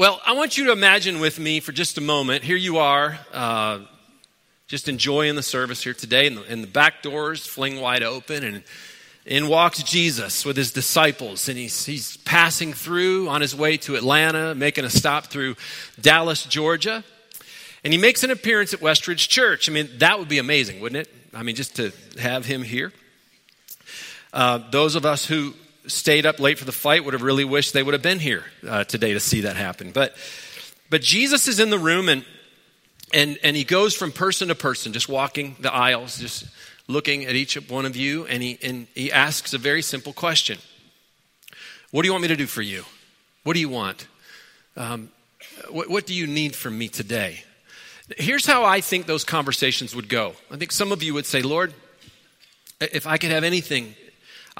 Well, I want you to imagine with me for just a moment. Here you are, uh, just enjoying the service here today, and the, and the back doors fling wide open, and in walks Jesus with his disciples, and he's, he's passing through on his way to Atlanta, making a stop through Dallas, Georgia. And he makes an appearance at Westridge Church. I mean, that would be amazing, wouldn't it? I mean, just to have him here. Uh, those of us who stayed up late for the fight would have really wished they would have been here uh, today to see that happen. But, but Jesus is in the room and, and, and he goes from person to person, just walking the aisles, just looking at each one of you, and he, and he asks a very simple question What do you want me to do for you? What do you want? Um, what, what do you need from me today? Here's how I think those conversations would go. I think some of you would say, Lord, if I could have anything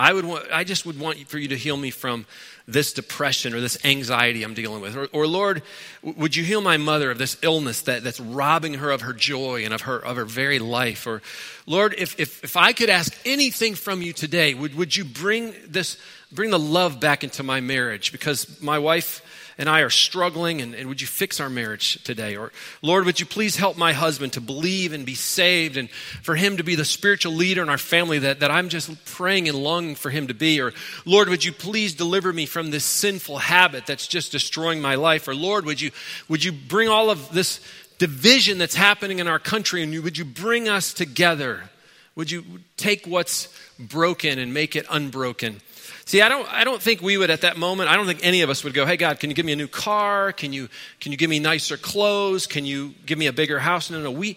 I would want, I just would want for you to heal me from this depression or this anxiety I'm dealing with. Or, or, Lord, would you heal my mother of this illness that, that's robbing her of her joy and of her, of her very life? Or Lord, if, if, if I could ask anything from you today, would, would you bring this, bring the love back into my marriage? Because my wife, and I are struggling, and, and, would you fix our marriage today? Or, Lord, would you please help my husband to believe and be saved, and for him to be the spiritual leader in our family that, that I'm just praying and longing for him to be? Or, Lord, would you please deliver me from this sinful habit that's just destroying my life? Or, Lord, would you, would you bring all of this division that's happening in our country, and would you bring us together? Would you take what's broken and make it unbroken? See, I don't, I don't think we would at that moment, I don't think any of us would go, hey, God, can you give me a new car? Can you, can you give me nicer clothes? Can you give me a bigger house? No, no, we,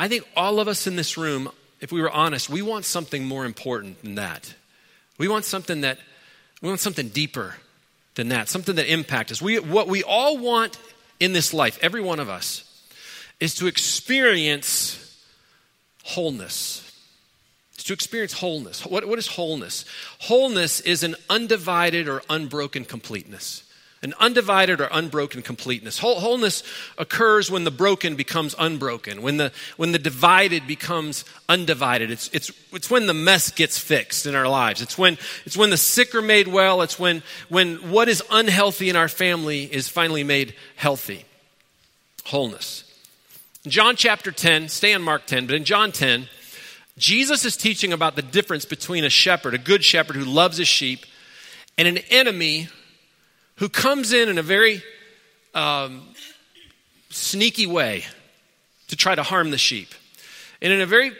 I think all of us in this room, if we were honest, we want something more important than that. We want something that, we want something deeper than that, something that impacts us. We, what we all want in this life, every one of us, is to experience wholeness to experience wholeness. What, what is wholeness? Wholeness is an undivided or unbroken completeness. An undivided or unbroken completeness. Wholeness occurs when the broken becomes unbroken, when the, when the divided becomes undivided. It's, it's, it's when the mess gets fixed in our lives. It's when, it's when the sick are made well. It's when, when what is unhealthy in our family is finally made healthy. Wholeness. In John chapter 10, stay on Mark 10, but in John 10, Jesus is teaching about the difference between a shepherd, a good shepherd who loves his sheep, and an enemy who comes in in a very um, sneaky way to try to harm the sheep. And in a very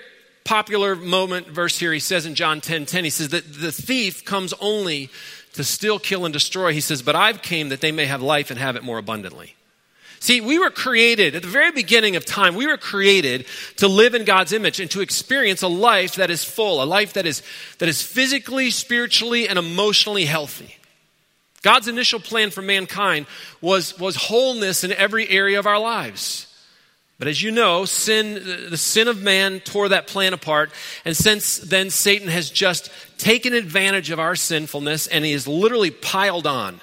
popular moment verse here, he says in John 10 10, he says that the thief comes only to steal, kill, and destroy. He says, But I've came that they may have life and have it more abundantly. See, we were created at the very beginning of time, we were created to live in God's image and to experience a life that is full, a life that is, that is physically, spiritually, and emotionally healthy. God's initial plan for mankind was, was wholeness in every area of our lives. But as you know, sin, the sin of man tore that plan apart. And since then, Satan has just taken advantage of our sinfulness and he has literally piled on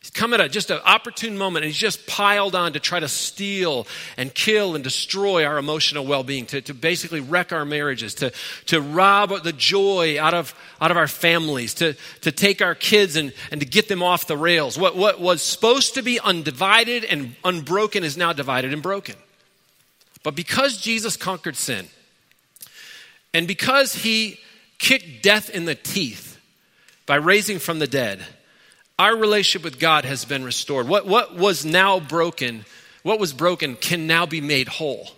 He's come at a, just an opportune moment and he's just piled on to try to steal and kill and destroy our emotional well being, to, to basically wreck our marriages, to, to rob the joy out of, out of our families, to, to take our kids and, and to get them off the rails. What, what was supposed to be undivided and unbroken is now divided and broken. But because Jesus conquered sin, and because he kicked death in the teeth by raising from the dead, our relationship with God has been restored. What, what was now broken, what was broken can now be made whole.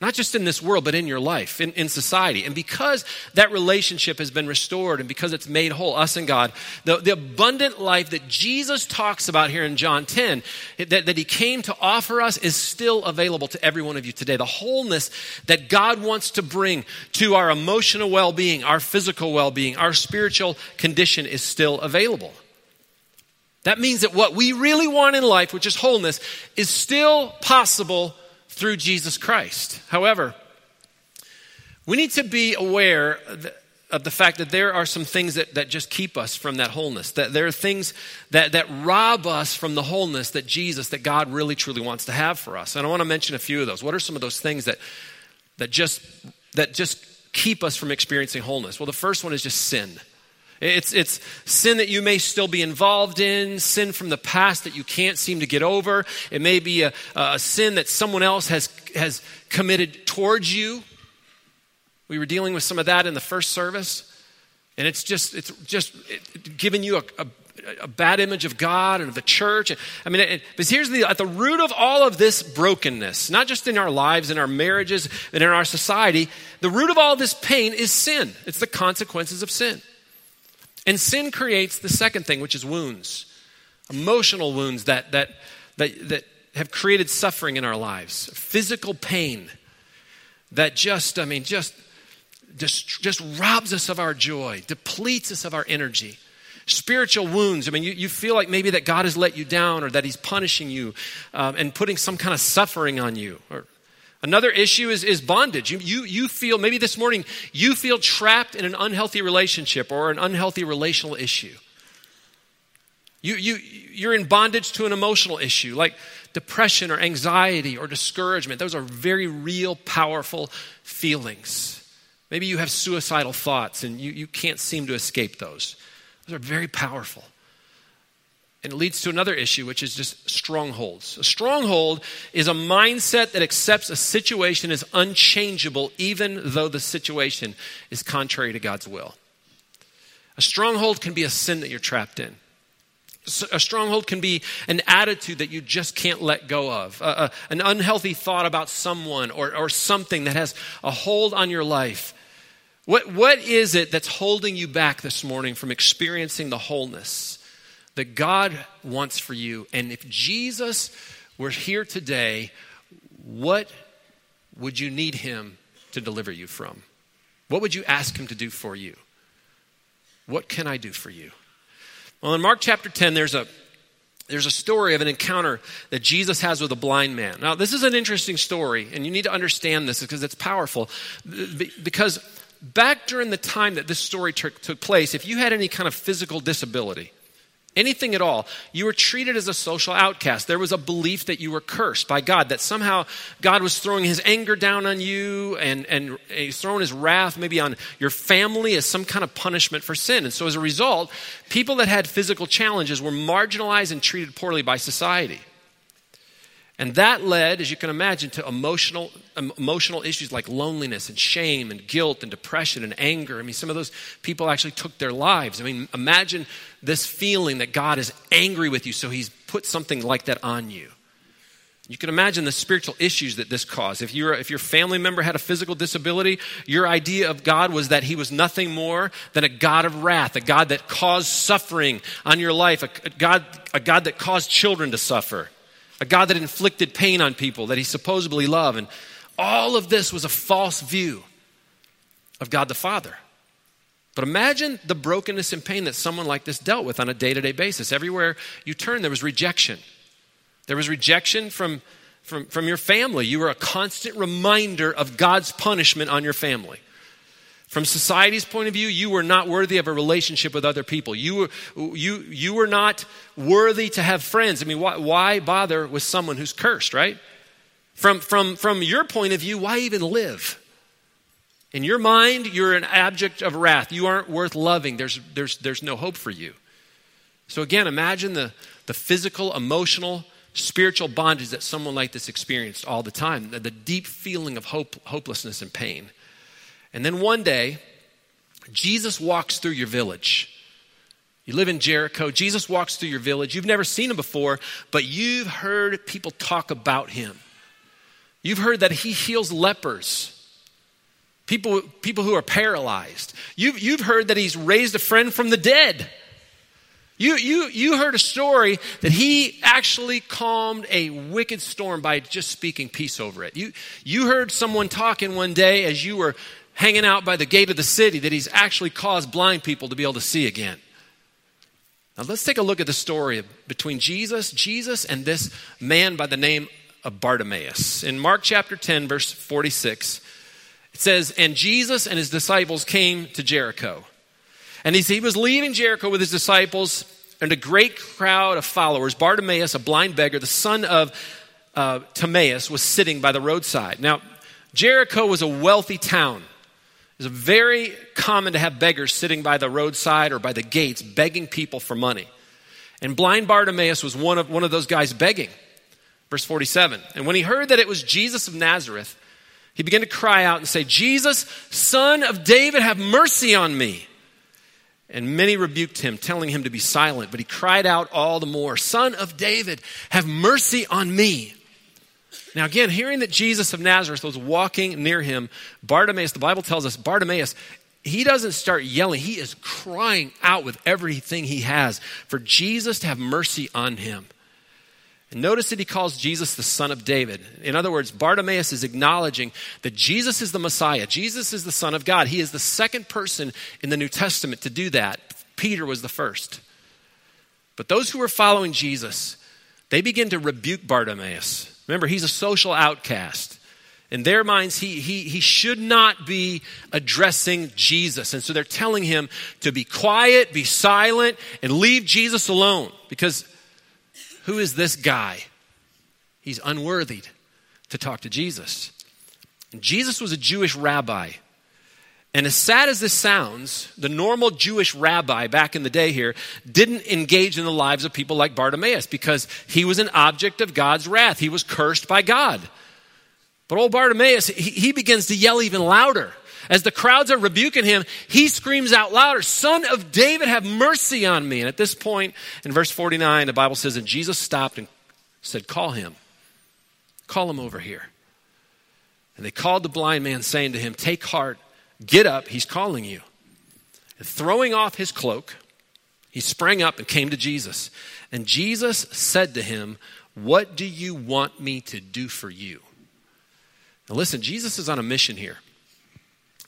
Not just in this world, but in your life, in, in society. And because that relationship has been restored and because it's made whole, us and God, the, the abundant life that Jesus talks about here in John 10, that, that he came to offer us, is still available to every one of you today. The wholeness that God wants to bring to our emotional well being, our physical well being, our spiritual condition is still available. That means that what we really want in life, which is wholeness, is still possible through Jesus Christ. However, we need to be aware of the fact that there are some things that, that just keep us from that wholeness. That there are things that, that rob us from the wholeness that Jesus, that God really truly wants to have for us. And I want to mention a few of those. What are some of those things that, that, just, that just keep us from experiencing wholeness? Well, the first one is just sin. It's, it's sin that you may still be involved in, sin from the past that you can't seem to get over. It may be a, a sin that someone else has, has committed towards you. We were dealing with some of that in the first service. And it's just, it's just giving you a, a, a bad image of God and of the church. I mean, it, but here's the, at the root of all of this brokenness, not just in our lives, in our marriages, and in our society, the root of all this pain is sin. It's the consequences of sin. And sin creates the second thing, which is wounds, emotional wounds that, that, that, that have created suffering in our lives, physical pain that just, I mean, just just, just robs us of our joy, depletes us of our energy. Spiritual wounds. I mean, you, you feel like maybe that God has let you down or that He's punishing you um, and putting some kind of suffering on you. Or another issue is, is bondage. You, you, you feel, maybe this morning, you feel trapped in an unhealthy relationship or an unhealthy relational issue. You, you, you're in bondage to an emotional issue like depression or anxiety or discouragement. Those are very real, powerful feelings. Maybe you have suicidal thoughts and you, you can't seem to escape those. Those are very powerful. And it leads to another issue, which is just strongholds. A stronghold is a mindset that accepts a situation as unchangeable, even though the situation is contrary to God's will. A stronghold can be a sin that you're trapped in. A stronghold can be an attitude that you just can't let go of, an unhealthy thought about someone or, or something that has a hold on your life. What, what is it that's holding you back this morning from experiencing the wholeness that God wants for you? And if Jesus were here today, what would you need him to deliver you from? What would you ask him to do for you? What can I do for you? Well, in Mark chapter 10, there's a there's a story of an encounter that Jesus has with a blind man. Now, this is an interesting story, and you need to understand this because it's powerful. Because back during the time that this story took, took place, if you had any kind of physical disability, anything at all, you were treated as a social outcast. There was a belief that you were cursed by God, that somehow God was throwing his anger down on you and, and he's throwing his wrath maybe on your family as some kind of punishment for sin. And so as a result, people that had physical challenges were marginalized and treated poorly by society. And that led, as you can imagine, to emotional, emotional issues like loneliness and shame and guilt and depression and anger. I mean, some of those people actually took their lives. I mean, imagine this feeling that God is angry with you, so he's put something like that on you. You can imagine the spiritual issues that this caused. If, you if your family member had a physical disability, your idea of God was that he was nothing more than a God of wrath, a God that caused suffering on your life, a, a God, a God that caused children to suffer a God that inflicted pain on people that he supposedly loved. And all of this was a false view of God the Father. But imagine the brokenness and pain that someone like this dealt with on a day to day basis. Everywhere you turn, there was rejection. There was rejection from, from, from your family. You were a constant reminder of God's punishment on your family. From society's point of view, you were not worthy of a relationship with other people. You were, you, you were not worthy to have friends. I mean, why, why bother with someone who's cursed, right? From, from, from your point of view, why even live? In your mind, you're an object of wrath. You aren't worth loving. There's, there's, there's no hope for you. So, again, imagine the, the physical, emotional, spiritual bondage that someone like this experienced all the time, the, the deep feeling of hope, hopelessness and pain. And then one day, Jesus walks through your village. You live in Jericho. Jesus walks through your village. You've never seen him before, but you've heard people talk about him. You've heard that he heals lepers, people, people who are paralyzed. You've, you've heard that he's raised a friend from the dead. You, you, you heard a story that he actually calmed a wicked storm by just speaking peace over it. You, you heard someone talking one day as you were hanging out by the gate of the city that he's actually caused blind people to be able to see again. Now let's take a look at the story between Jesus, Jesus and this man by the name of Bartimaeus. In Mark chapter 10 verse 46, it says, "And Jesus and his disciples came to Jericho. And he was leaving Jericho with his disciples and a great crowd of followers, Bartimaeus, a blind beggar, the son of uh, Timaeus, was sitting by the roadside. Now, Jericho was a wealthy town. It's very common to have beggars sitting by the roadside or by the gates begging people for money. And blind Bartimaeus was one of, one of those guys begging. Verse 47. And when he heard that it was Jesus of Nazareth, he began to cry out and say, Jesus, son of David, have mercy on me. And many rebuked him, telling him to be silent. But he cried out all the more, Son of David, have mercy on me. Now, again, hearing that Jesus of Nazareth was walking near him, Bartimaeus, the Bible tells us, Bartimaeus, he doesn't start yelling. He is crying out with everything he has for Jesus to have mercy on him. And notice that he calls Jesus the son of David. In other words, Bartimaeus is acknowledging that Jesus is the Messiah. Jesus is the son of God. He is the second person in the New Testament to do that. Peter was the first. But those who were following Jesus, they begin to rebuke Bartimaeus. Remember, he's a social outcast. In their minds, he, he, he should not be addressing Jesus. And so they're telling him to be quiet, be silent, and leave Jesus alone because who is this guy? He's unworthy to talk to Jesus. And Jesus was a Jewish rabbi. And as sad as this sounds, the normal Jewish rabbi back in the day here didn't engage in the lives of people like Bartimaeus because he was an object of God's wrath. He was cursed by God. But old Bartimaeus, he, begins to yell even louder. As the crowds are rebuking him, he screams out louder, Son of David, have mercy on me. And at this point, in verse 49, the Bible says, And Jesus stopped and said, Call him. Call him over here. And they called the blind man, saying to him, Take heart, get up, he's calling you. And throwing off his cloak, he sprang up and came to Jesus. And Jesus said to him, What do you want me to do for you? Now listen, Jesus is on a mission here.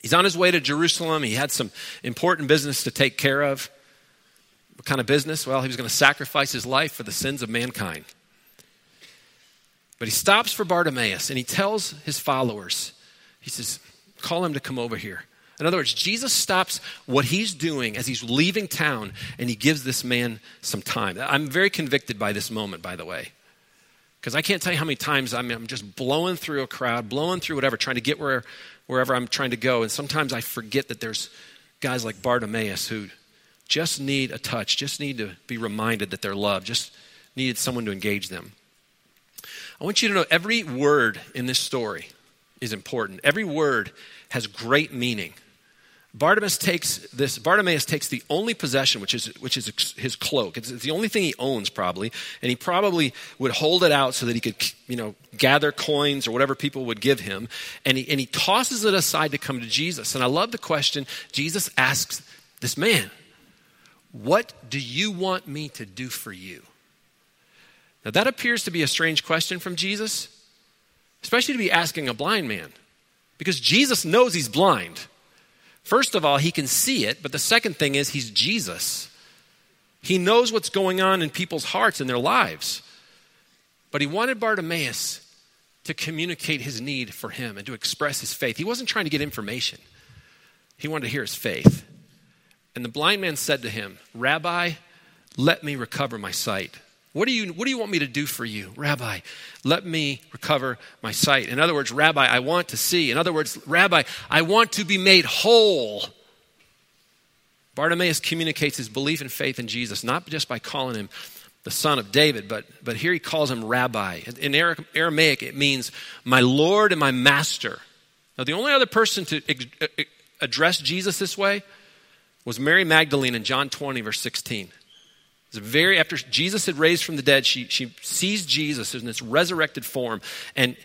He's on his way to Jerusalem. He had some important business to take care of. What kind of business? Well, he was going to sacrifice his life for the sins of mankind. But he stops for Bartimaeus and he tells his followers, he says, call him to come over here. In other words, Jesus stops what he's doing as he's leaving town and he gives this man some time. I'm very convicted by this moment, by the way. Because I can't tell you how many times I'm, I'm, just blowing through a crowd, blowing through whatever, trying to get where, wherever I'm trying to go. And sometimes I forget that there's guys like Bartimaeus who just need a touch, just need to be reminded that they're loved, just needed someone to engage them. I want you to know every word in this story is important. Every word has great meaning. Bartimaeus takes this. Bartimaeus takes the only possession, which is which is his cloak. It's, it's, the only thing he owns, probably, and he probably would hold it out so that he could, you know, gather coins or whatever people would give him. And he and he tosses it aside to come to Jesus. And I love the question Jesus asks this man: "What do you want me to do for you?" Now that appears to be a strange question from Jesus, especially to be asking a blind man, because Jesus knows he's blind. First of all, he can see it, but the second thing is he's Jesus. He knows what's going on in people's hearts and their lives. But he wanted Bartimaeus to communicate his need for him and to express his faith. He wasn't trying to get information, he wanted to hear his faith. And the blind man said to him, Rabbi, let me recover my sight. What do, you, what do you want me to do for you? Rabbi, let me recover my sight. In other words, Rabbi, I want to see. In other words, Rabbi, I want to be made whole. Bartimaeus communicates his belief and faith in Jesus, not just by calling him the son of David, but, but here he calls him rabbi. In Aramaic, it means my Lord and my master. Now, the only other person to address Jesus this way was Mary Magdalene in John 20, verse 16. It's very after Jesus had raised from the dead, she, she sees Jesus in this resurrected form, and,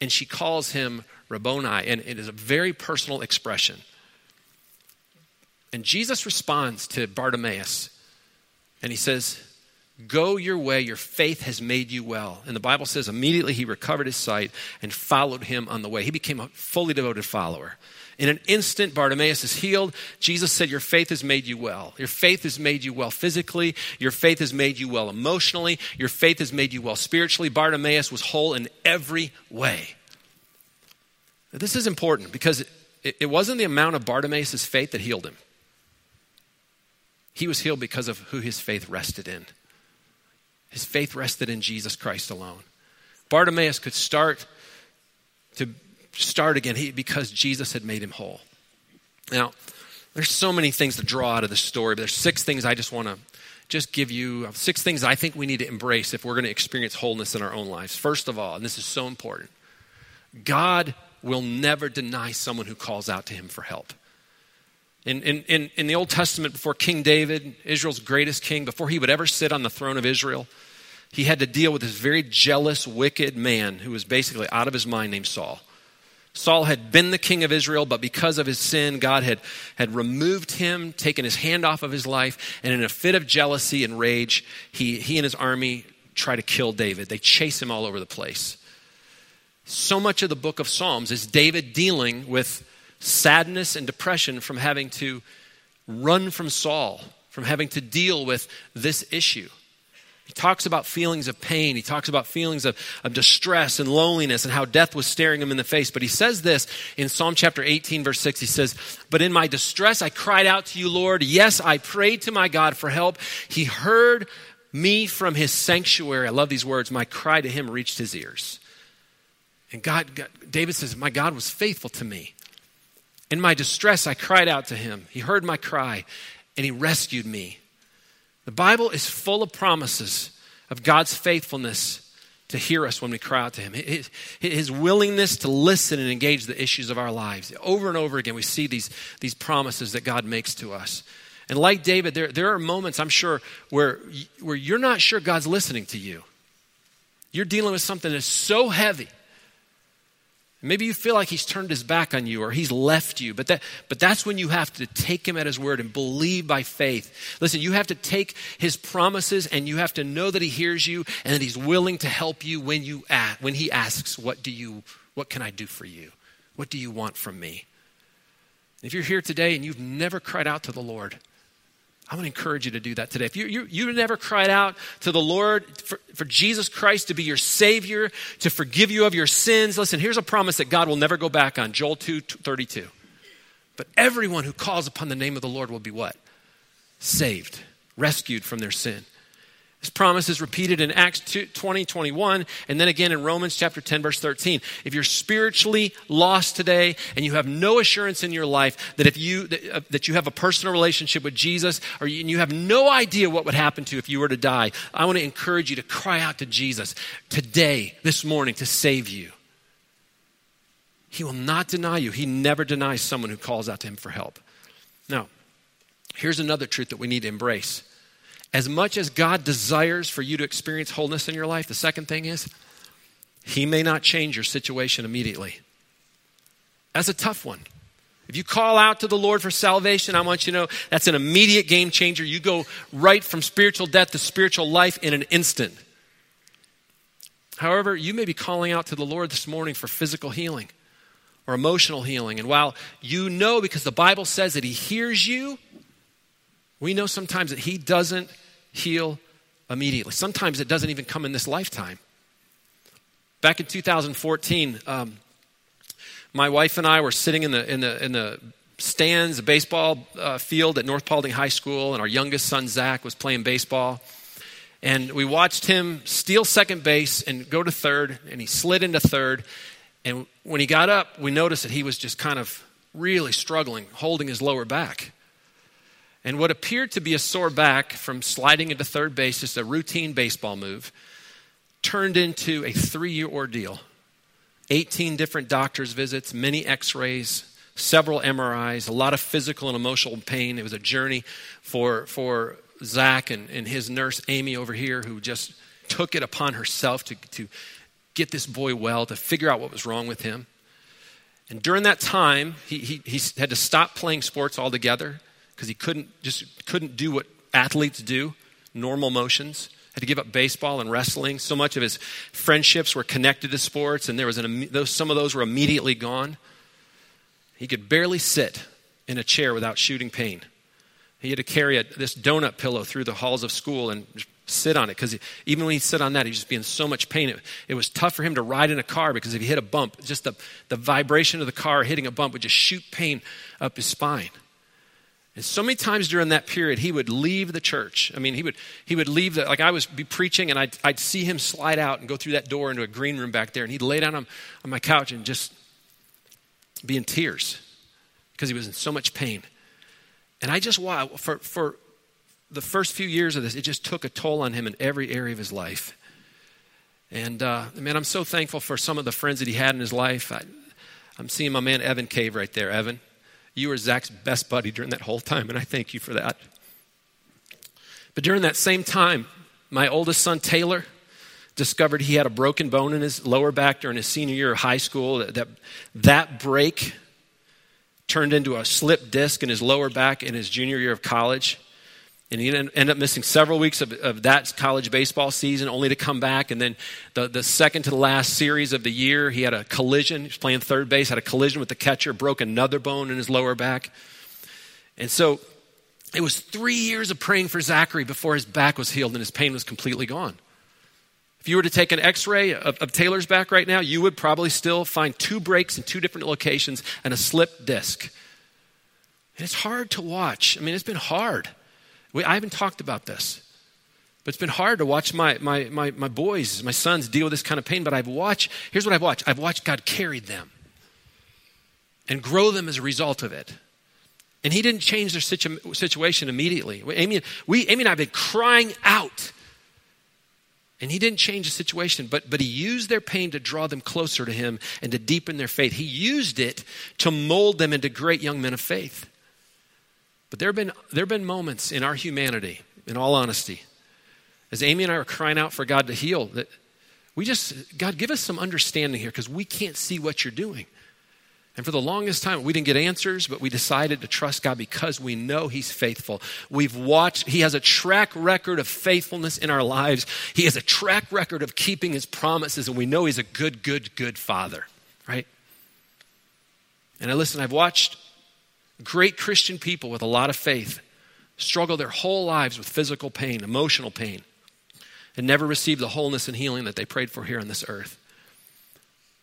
and she calls him Rabboni, and it is a very personal expression. And Jesus responds to Bartimaeus, and he says, Go your way, your faith has made you well. And the Bible says immediately he recovered his sight and followed him on the way. He became a fully devoted follower. In an instant, Bartimaeus is healed. Jesus said, Your faith has made you well. Your faith has made you well physically. Your faith has made you well emotionally. Your faith has made you well spiritually. Bartimaeus was whole in every way. Now, this is important because it, it wasn't the amount of Bartimaeus' faith that healed him, he was healed because of who his faith rested in. His faith rested in Jesus Christ alone. Bartimaeus could start to start again because Jesus had made him whole. Now, there's so many things to draw out of this story, but there's six things I just want to just give you uh, six things I think we need to embrace if we're going to experience wholeness in our own lives. First of all, and this is so important, God will never deny someone who calls out to him for help. In, in, in, in the Old Testament, before King David, Israel's greatest king, before he would ever sit on the throne of Israel, he had to deal with this very jealous, wicked man who was basically out of his mind named Saul. Saul had been the king of Israel, but because of his sin, God had, had removed him, taken his hand off of his life, and in a fit of jealousy and rage, he, he and his army try to kill David. They chase him all over the place. So much of the book of Psalms is David dealing with sadness and depression from having to run from Saul, from having to deal with this issue. He talks about feelings of pain. He talks about feelings of, of distress and loneliness and how death was staring him in the face. But he says this in Psalm chapter 18, verse 6. He says, But in my distress I cried out to you, Lord. Yes, I prayed to my God for help. He heard me from his sanctuary. I love these words. My cry to him reached his ears. And God, God David says, My God was faithful to me. In my distress I cried out to him. He heard my cry and he rescued me. The Bible is full of promises of God's faithfulness to hear us when we cry out to Him. His, willingness to listen and engage the issues of our lives. Over and over again, we see these, these promises that God makes to us. And like David, there, there are moments, I'm sure, where, where you're not sure God's listening to you. You're dealing with something that's so heavy Maybe you feel like he's turned his back on you or he's left you, but, that, but that's when you have to take him at his word and believe by faith. Listen, you have to take his promises and you have to know that he hears you and that he's willing to help you when, you ask, when he asks, what, do you, what can I do for you? What do you want from me? If you're here today and you've never cried out to the Lord, I want to encourage you to do that today. If you, you, you never cried out to the Lord for, for Jesus Christ to be your Savior, to forgive you of your sins, listen, here's a promise that God will never go back on Joel 2 32. But everyone who calls upon the name of the Lord will be what? Saved, rescued from their sin. This promise is repeated in Acts 2, 20, 21, and then again in Romans chapter 10, verse 13. If you're spiritually lost today and you have no assurance in your life that if you that, uh, that you have a personal relationship with Jesus, or you, and you have no idea what would happen to you if you were to die, I want to encourage you to cry out to Jesus today, this morning, to save you. He will not deny you. He never denies someone who calls out to him for help. Now, here's another truth that we need to embrace as much as God desires for you to experience wholeness in your life, the second thing is, He may not change your situation immediately. That's a tough one. If you call out to the Lord for salvation, I want you to know that's an immediate game changer. You go right from spiritual death to spiritual life in an instant. However, you may be calling out to the Lord this morning for physical healing or emotional healing. And while you know, because the Bible says that He hears you, we know sometimes that He doesn't heal immediately. Sometimes it doesn't even come in this lifetime. Back in 2014, um, my wife and I were sitting in the, in the, in the stands, the baseball uh, field at North Paulding High School, and our youngest son, Zach, was playing baseball. And we watched him steal second base and go to third, and he slid into third. And when he got up, we noticed that he was just kind of really struggling, holding his lower back. And what appeared to be a sore back from sliding into third base, just a routine baseball move, turned into a three year ordeal. 18 different doctor's visits, many x rays, several MRIs, a lot of physical and emotional pain. It was a journey for, for Zach and, and his nurse, Amy, over here, who just took it upon herself to, to get this boy well, to figure out what was wrong with him. And during that time, he, he, he had to stop playing sports altogether because he couldn't just couldn't do what athletes do, normal motions. Had to give up baseball and wrestling. So much of his friendships were connected to sports, and there was an, those, some of those were immediately gone. He could barely sit in a chair without shooting pain. He had to carry a, this donut pillow through the halls of school and sit on it because even when he sit on that, he was just in so much pain. It, it, was tough for him to ride in a car because if he hit a bump, just the, the vibration of the car hitting a bump would just shoot pain up his spine. And so many times during that period, he would leave the church. I mean, he would, he would leave the, like I was be preaching and I'd, I'd see him slide out and go through that door into a green room back there. And he'd lay down on, on my couch and just be in tears. because he was in so much pain. And I just, wow, for, for the first few years of this, it just took a toll on him in every area of his life. And uh, man, I'm so thankful for some of the friends that he had in his life. I, I'm seeing my man Evan Cave right there. Evan, you were Zach's best buddy during that whole time, and I thank you for that. But during that same time, my oldest son Taylor discovered he had a broken bone in his lower back during his senior year of high school. That, that, that break turned into a slip disc in his lower back in his junior year of college. And he ended up missing several weeks of, of, that college baseball season, only to come back. And then the, the second to the last series of the year, he had a collision. He was playing third base, had a collision with the catcher, broke another bone in his lower back. And so it was three years of praying for Zachary before his back was healed and his pain was completely gone. If you were to take an x ray of, of Taylor's back right now, you would probably still find two breaks in two different locations and a slipped disc. And it's hard to watch. I mean, it's been hard. We, I haven't talked about this. But it's been hard to watch my, my, my, my boys, my sons deal with this kind of pain. But I've watched, here's what I've watched I've watched God carry them and grow them as a result of it. And He didn't change their situ- situation immediately. Amy, we, Amy and I have been crying out. And he didn't change the situation, but, but he used their pain to draw them closer to him and to deepen their faith. He used it to mold them into great young men of faith. But there have been, there have been moments in our humanity, in all honesty, as Amy and I are crying out for God to heal, that we just, God, give us some understanding here because we can't see what you're doing. And for the longest time, we didn't get answers, but we decided to trust God because we know He's faithful. We've watched, He has a track record of faithfulness in our lives. He has a track record of keeping His promises, and we know He's a good, good, good Father, right? And I listen, I've watched Great Christian people with a lot of faith struggle their whole lives with physical pain, emotional pain, and never receive the wholeness and healing that they prayed for here on this earth.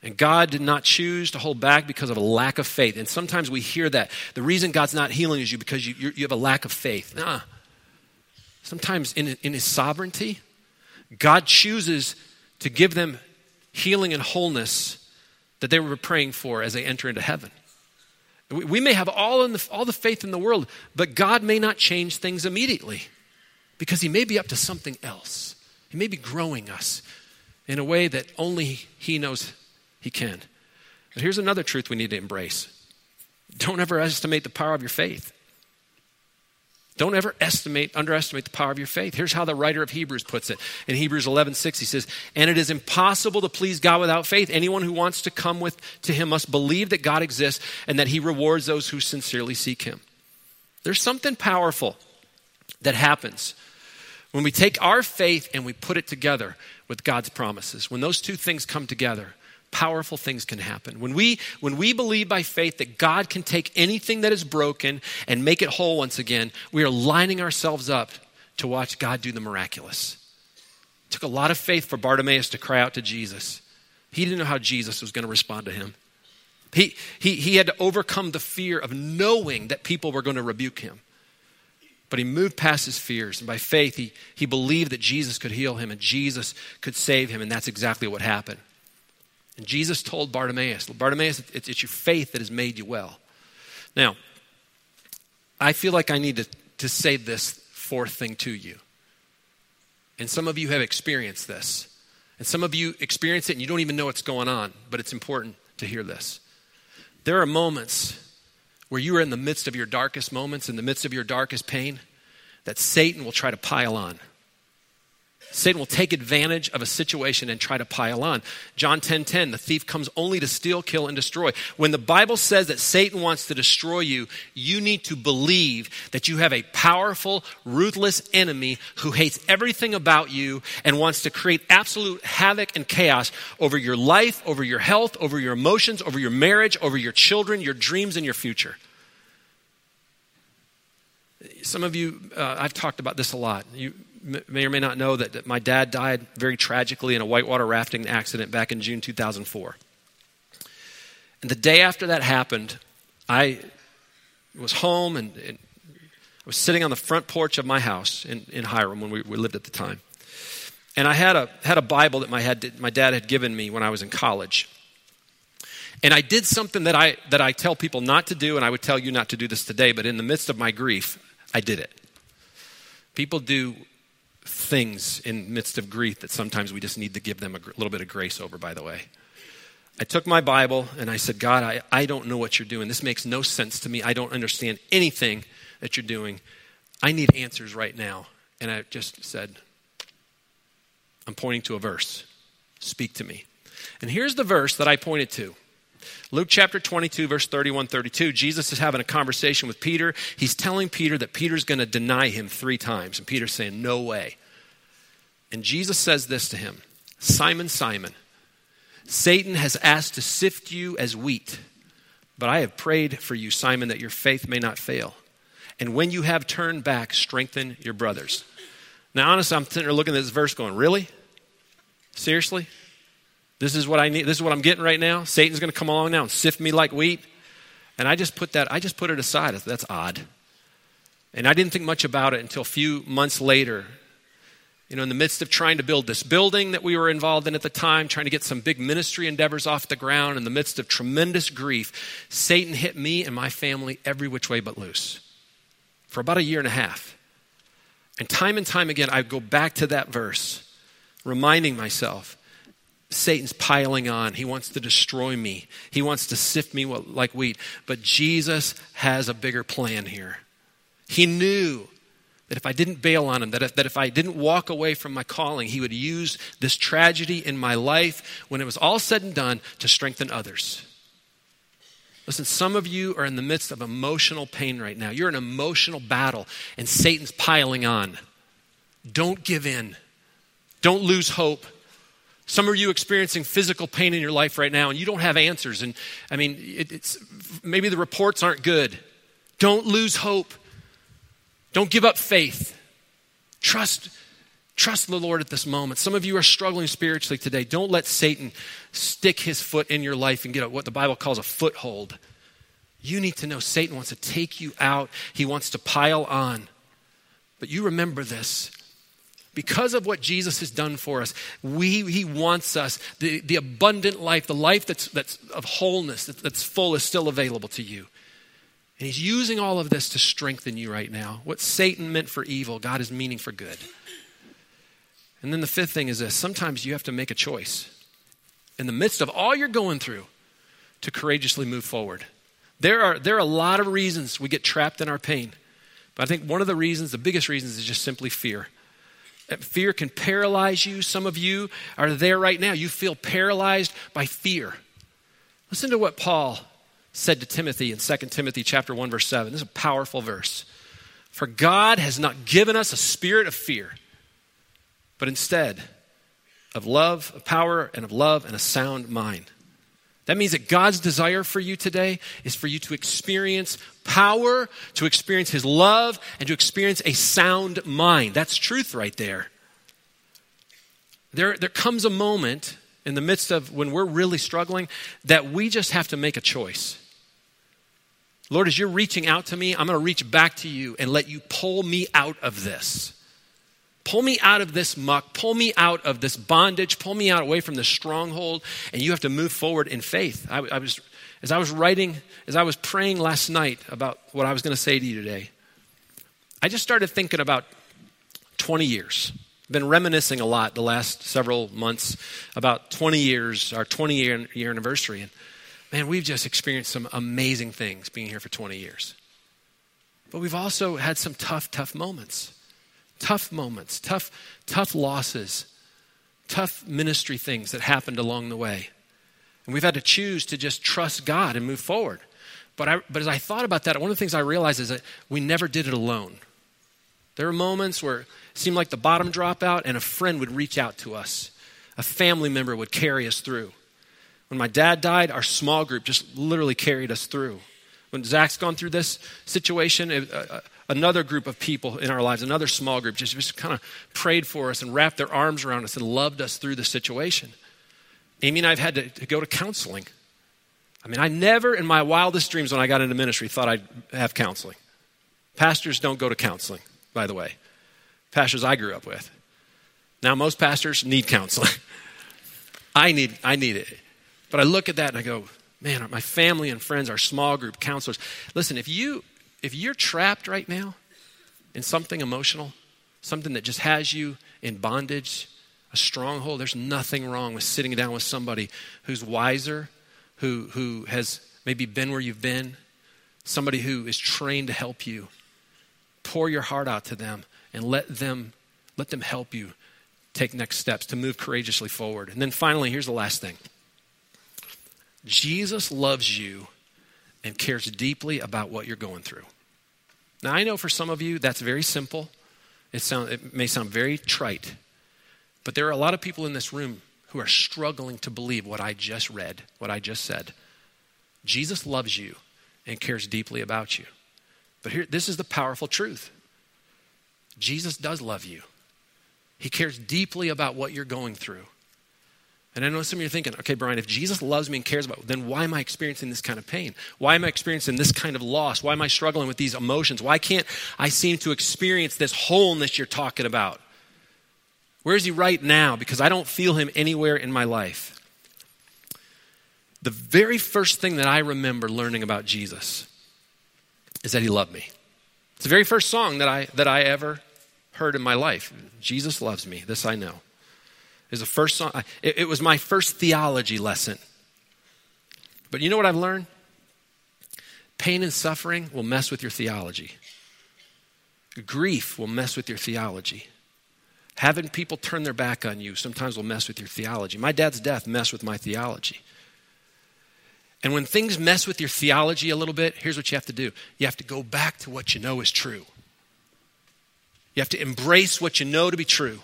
And God did not choose to hold back because of a lack of faith. And sometimes we hear that. The reason God's not healing is you because you, you have a lack of faith. Nah. Sometimes in, in His sovereignty, God chooses to give them healing and wholeness that they were praying for as they enter into heaven. We may have all, the, all the faith in the world, but God may not change things immediately because He may be up to something else. He may be growing us in a way that only He knows He can. But here's another truth we need to embrace don't ever estimate the power of your faith. Don't ever estimate, underestimate the power of your faith. Here's how the writer of Hebrews puts it. In Hebrews 11, 6, he says, And it is impossible to please God without faith. Anyone who wants to come with, to him must believe that God exists and that he rewards those who sincerely seek him. There's something powerful that happens when we take our faith and we put it together with God's promises. When those two things come together, powerful things can happen. When we, when we believe by faith that God can take anything that is broken and make it whole once again, we are lining ourselves up to watch God do the miraculous. It took a lot of faith for Bartimaeus to cry out to Jesus. He didn't know how Jesus was going to respond to him. He, he, he had to overcome the fear of knowing that people were going to rebuke him. But he moved past his fears, and by faith, he, he believed that Jesus could heal him and Jesus could save him, and that's exactly what happened. And Jesus told Bartimaeus, Bartimaeus, it's, it's your faith that has made you well. Now, I feel like I need to, to say this fourth thing to you. And some of you have experienced this. And some of you experience it and you don't even know what's going on, but it's important to hear this. There are moments where you are in the midst of your darkest moments, in the midst of your darkest pain, that Satan will try to pile on. Satan will take advantage of a situation and try to pile on. John 10:10, 10, 10, the thief comes only to steal, kill and destroy. When the Bible says that Satan wants to destroy you, you need to believe that you have a powerful, ruthless enemy who hates everything about you and wants to create absolute havoc and chaos over your life, over your health, over your emotions, over your marriage, over your children, your dreams and your future. Some of you, uh, I've talked about this a lot. You may or may not know that, that my dad died very tragically in a whitewater rafting accident back in June 2004. And the day after that happened, I was home and, and I was sitting on the front porch of my house in, in Hiram when we, we lived at the time. And I had a, had a Bible that my, had, my dad had given me when I was in college. And I did something that I, that I tell people not to do, and I would tell you not to do this today, but in the midst of my grief, I did it. People do things in midst of grief that sometimes we just need to give them a little bit of grace over, by the way. I took my Bible and I said, God, I, I don't know what you're doing. This makes no sense to me. I don't understand anything that you're doing. I need answers right now. And I just said, I'm pointing to a verse. Speak to me. And here's the verse that I pointed to. Luke chapter 22, verse 31 32, Jesus is having a conversation with Peter. He's telling Peter that Peter's going to deny him three times. And Peter's saying, No way. And Jesus says this to him Simon, Simon, Satan has asked to sift you as wheat, but I have prayed for you, Simon, that your faith may not fail. And when you have turned back, strengthen your brothers. Now, honestly, I'm sitting there looking at this verse going, Really? Seriously? This is what I need. This is what I'm getting right now. Satan's going to come along now and sift me like wheat. And I just put that, I just put it aside. That's odd. And I didn't think much about it until a few months later. You know, in the midst of trying to build this building that we were involved in at the time, trying to get some big ministry endeavors off the ground, in the midst of tremendous grief, Satan hit me and my family every which way but loose for about a year and a half. And time and time again, I go back to that verse, reminding myself Satan's piling on. He wants to destroy me, he wants to sift me like wheat. But Jesus has a bigger plan here. He knew that if I didn't bail on him, that if, that if I didn't walk away from my calling, he would use this tragedy in my life when it was all said and done to strengthen others. Listen, some of you are in the midst of emotional pain right now. You're in an emotional battle, and Satan's piling on. Don't give in. Don't lose hope. Some of you experiencing physical pain in your life right now, and you don't have answers. And I mean, it, it's maybe the reports aren't good. Don't lose hope. Don't give up faith. Trust, trust the Lord at this moment. Some of you are struggling spiritually today. Don't let Satan stick his foot in your life and get what the Bible calls a foothold. You need to know Satan wants to take you out. He wants to pile on. But you remember this because of what Jesus has done for us, we, he wants us, the, the abundant life, the life that's, that's of wholeness, that, that's full, is still available to you. And he's using all of this to strengthen you right now. What Satan meant for evil, God is meaning for good. And then the fifth thing is this sometimes you have to make a choice in the midst of all you're going through to courageously move forward. There are, there are a lot of reasons we get trapped in our pain. But I think one of the reasons, the biggest reasons, is just simply fear. Uh, fear can paralyze you. Some of you are there right now. You feel paralyzed by fear. Listen to what Paul said to Timothy in 2 Timothy chapter 1 verse 7. This is a powerful verse. For God has not given us a spirit of fear, but instead of love, of power and of love and a sound mind. That means that God's desire for you today is for you to experience power, to experience His love, and to experience a sound mind. That's truth right there. There, there comes a moment in the midst of when we're really struggling that we just have to make a choice. Lord, as you're reaching out to me, I'm going to reach back to you and let you pull me out of this. Pull me out of this muck. Pull me out of this bondage. Pull me out away from this stronghold. And you have to move forward in faith. I, I was, as I was writing, as I was praying last night about what I was going to say to you today, I just started thinking about 20 years. Been reminiscing a lot the last several months about 20 years, our 20 year, year anniversary. And man, we've just experienced some amazing things being here for 20 years. But we've also had some tough, tough moments tough moments, tough, tough losses, tough ministry things that happened along the way. And we've had to choose to just trust God and move forward. But, I, but as I thought about that, one of the things I realized is that we never did it alone. There were moments where it seemed like the bottom dropped out and a friend would reach out to us. A family member would carry us through. When my dad died, our small group just literally carried us through. When Zach's gone through this situation, it, uh, another group of people in our lives, another small group, just, just kind of prayed for us and wrapped their arms around us and loved us through the situation. Amy and I have had to, to go to counseling. I mean, I never in my wildest dreams when I got into ministry thought I'd have counseling. Pastors don't go to counseling, by the way. Pastors I grew up with. Now, most pastors need counseling. I need, I need it. But I look at that and I go, Man, my family and friends, our small group counselors. Listen, if you if you're trapped right now in something emotional, something that just has you in bondage, a stronghold, there's nothing wrong with sitting down with somebody who's wiser, who who has maybe been where you've been, somebody who is trained to help you. Pour your heart out to them and let them let them help you take next steps to move courageously forward. And then finally, here's the last thing. Jesus loves you and cares deeply about what you're going through. Now, I know for some of you that's very simple. It, sound, it may sound very trite, but there are a lot of people in this room who are struggling to believe what I just read, what I just said. Jesus loves you and cares deeply about you. But here, this is the powerful truth Jesus does love you, He cares deeply about what you're going through. And I know some of you are thinking, okay, Brian, if Jesus loves me and cares about me, then why am I experiencing this kind of pain? Why am I experiencing this kind of loss? Why am I struggling with these emotions? Why can't I seem to experience this wholeness you're talking about? Where is he right now? Because I don't feel him anywhere in my life. The very first thing that I remember learning about Jesus is that he loved me. It's the very first song that I, that I ever heard in my life. Jesus loves me. This I know. Is the first song. It, it was my first theology lesson. But you know what I've learned? Pain and suffering will mess with your theology. Grief will mess with your theology. Having people turn their back on you sometimes will mess with your theology. My dad's death messed with my theology. And when things mess with your theology a little bit, here's what you have to do you have to go back to what you know is true. You have to embrace what you know to be true.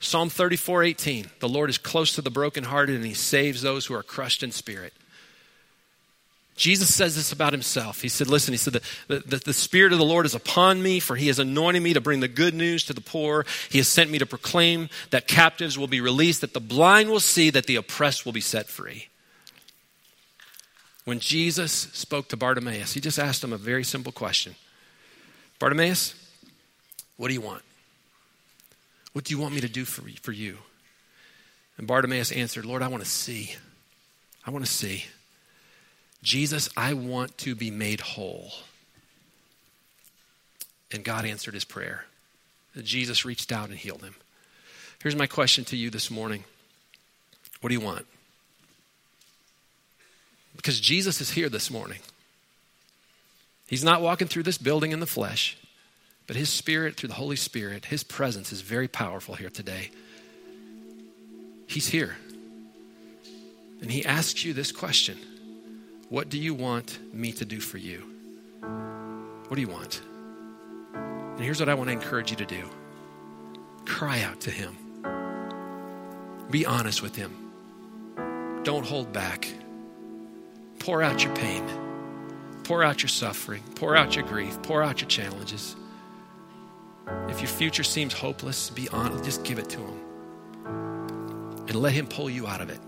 Psalm 34 18. The Lord is close to the brokenhearted and he saves those who are crushed in spirit. Jesus says this about himself. He said, Listen, he said, the, the, the, Spirit of the Lord is upon me, for he has anointed me to bring the good news to the poor. He has sent me to proclaim that captives will be released, that the blind will see, that the oppressed will be set free. When Jesus spoke to Bartimaeus, he just asked him a very simple question Bartimaeus, what do you want? What do you want me to do for, for you? And Bartimaeus answered, Lord, I want to see. I want to see. Jesus, I want to be made whole. And God answered his prayer. Jesus reached out and healed him. Here's my question to you this morning What do you want? Because Jesus is here this morning. He's not walking through this building in the flesh. But His Spirit, through the Holy Spirit, His presence is very powerful here today. He's here. And He asks you this question What do you want me to do for you? What do you want? And here's what I want to encourage you to do cry out to Him, be honest with Him, don't hold back. Pour out your pain. Pour out your suffering. Pour out your grief. Pour out your challenges. If your future seems hopeless, be honest, just give it to Him. And let Him pull you out of it.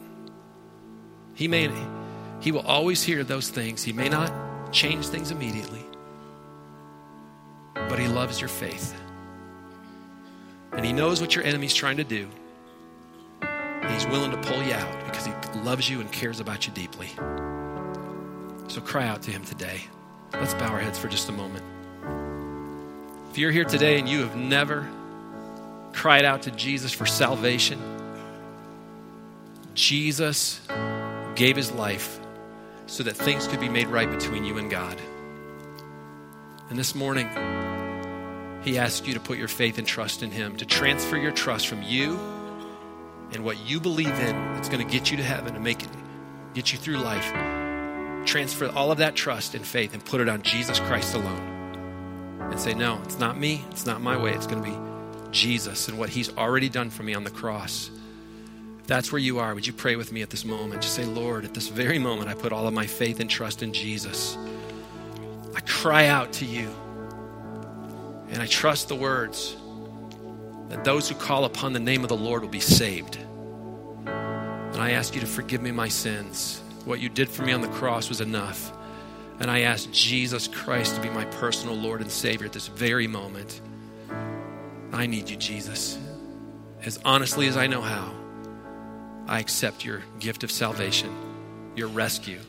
He may He will always hear those things. He may not change things immediately. But He loves your faith. And He knows what your enemy's trying to do. He's willing to pull you out because He loves you and cares about you deeply. So cry out to Him today. Let's bow our heads for just a moment. If you're here today and you have never cried out to Jesus for salvation, Jesus gave his life so that things could be made right between you and God. And this morning, he asks you to put your faith and trust in him, to transfer your trust from you and what you believe in that's going to get you to heaven and make it, get you through life. Transfer all of that trust and faith and put it on Jesus Christ alone and say, No, it's not me. It's not my way. It's going to be Jesus and what he's already done for me on the cross. If that's where you are, would you pray with me at this moment? Just say, Lord, at this very moment, I put all of my faith and trust in Jesus. I cry out to you. And I trust the words that those who call upon the name of the Lord will be saved. And I ask you to forgive me my sins. What you did for me on the cross was enough. And I ask Jesus Christ to be my personal Lord and Savior at this very moment. I need you, Jesus. As honestly as I know how, I accept your gift of salvation. your rescue.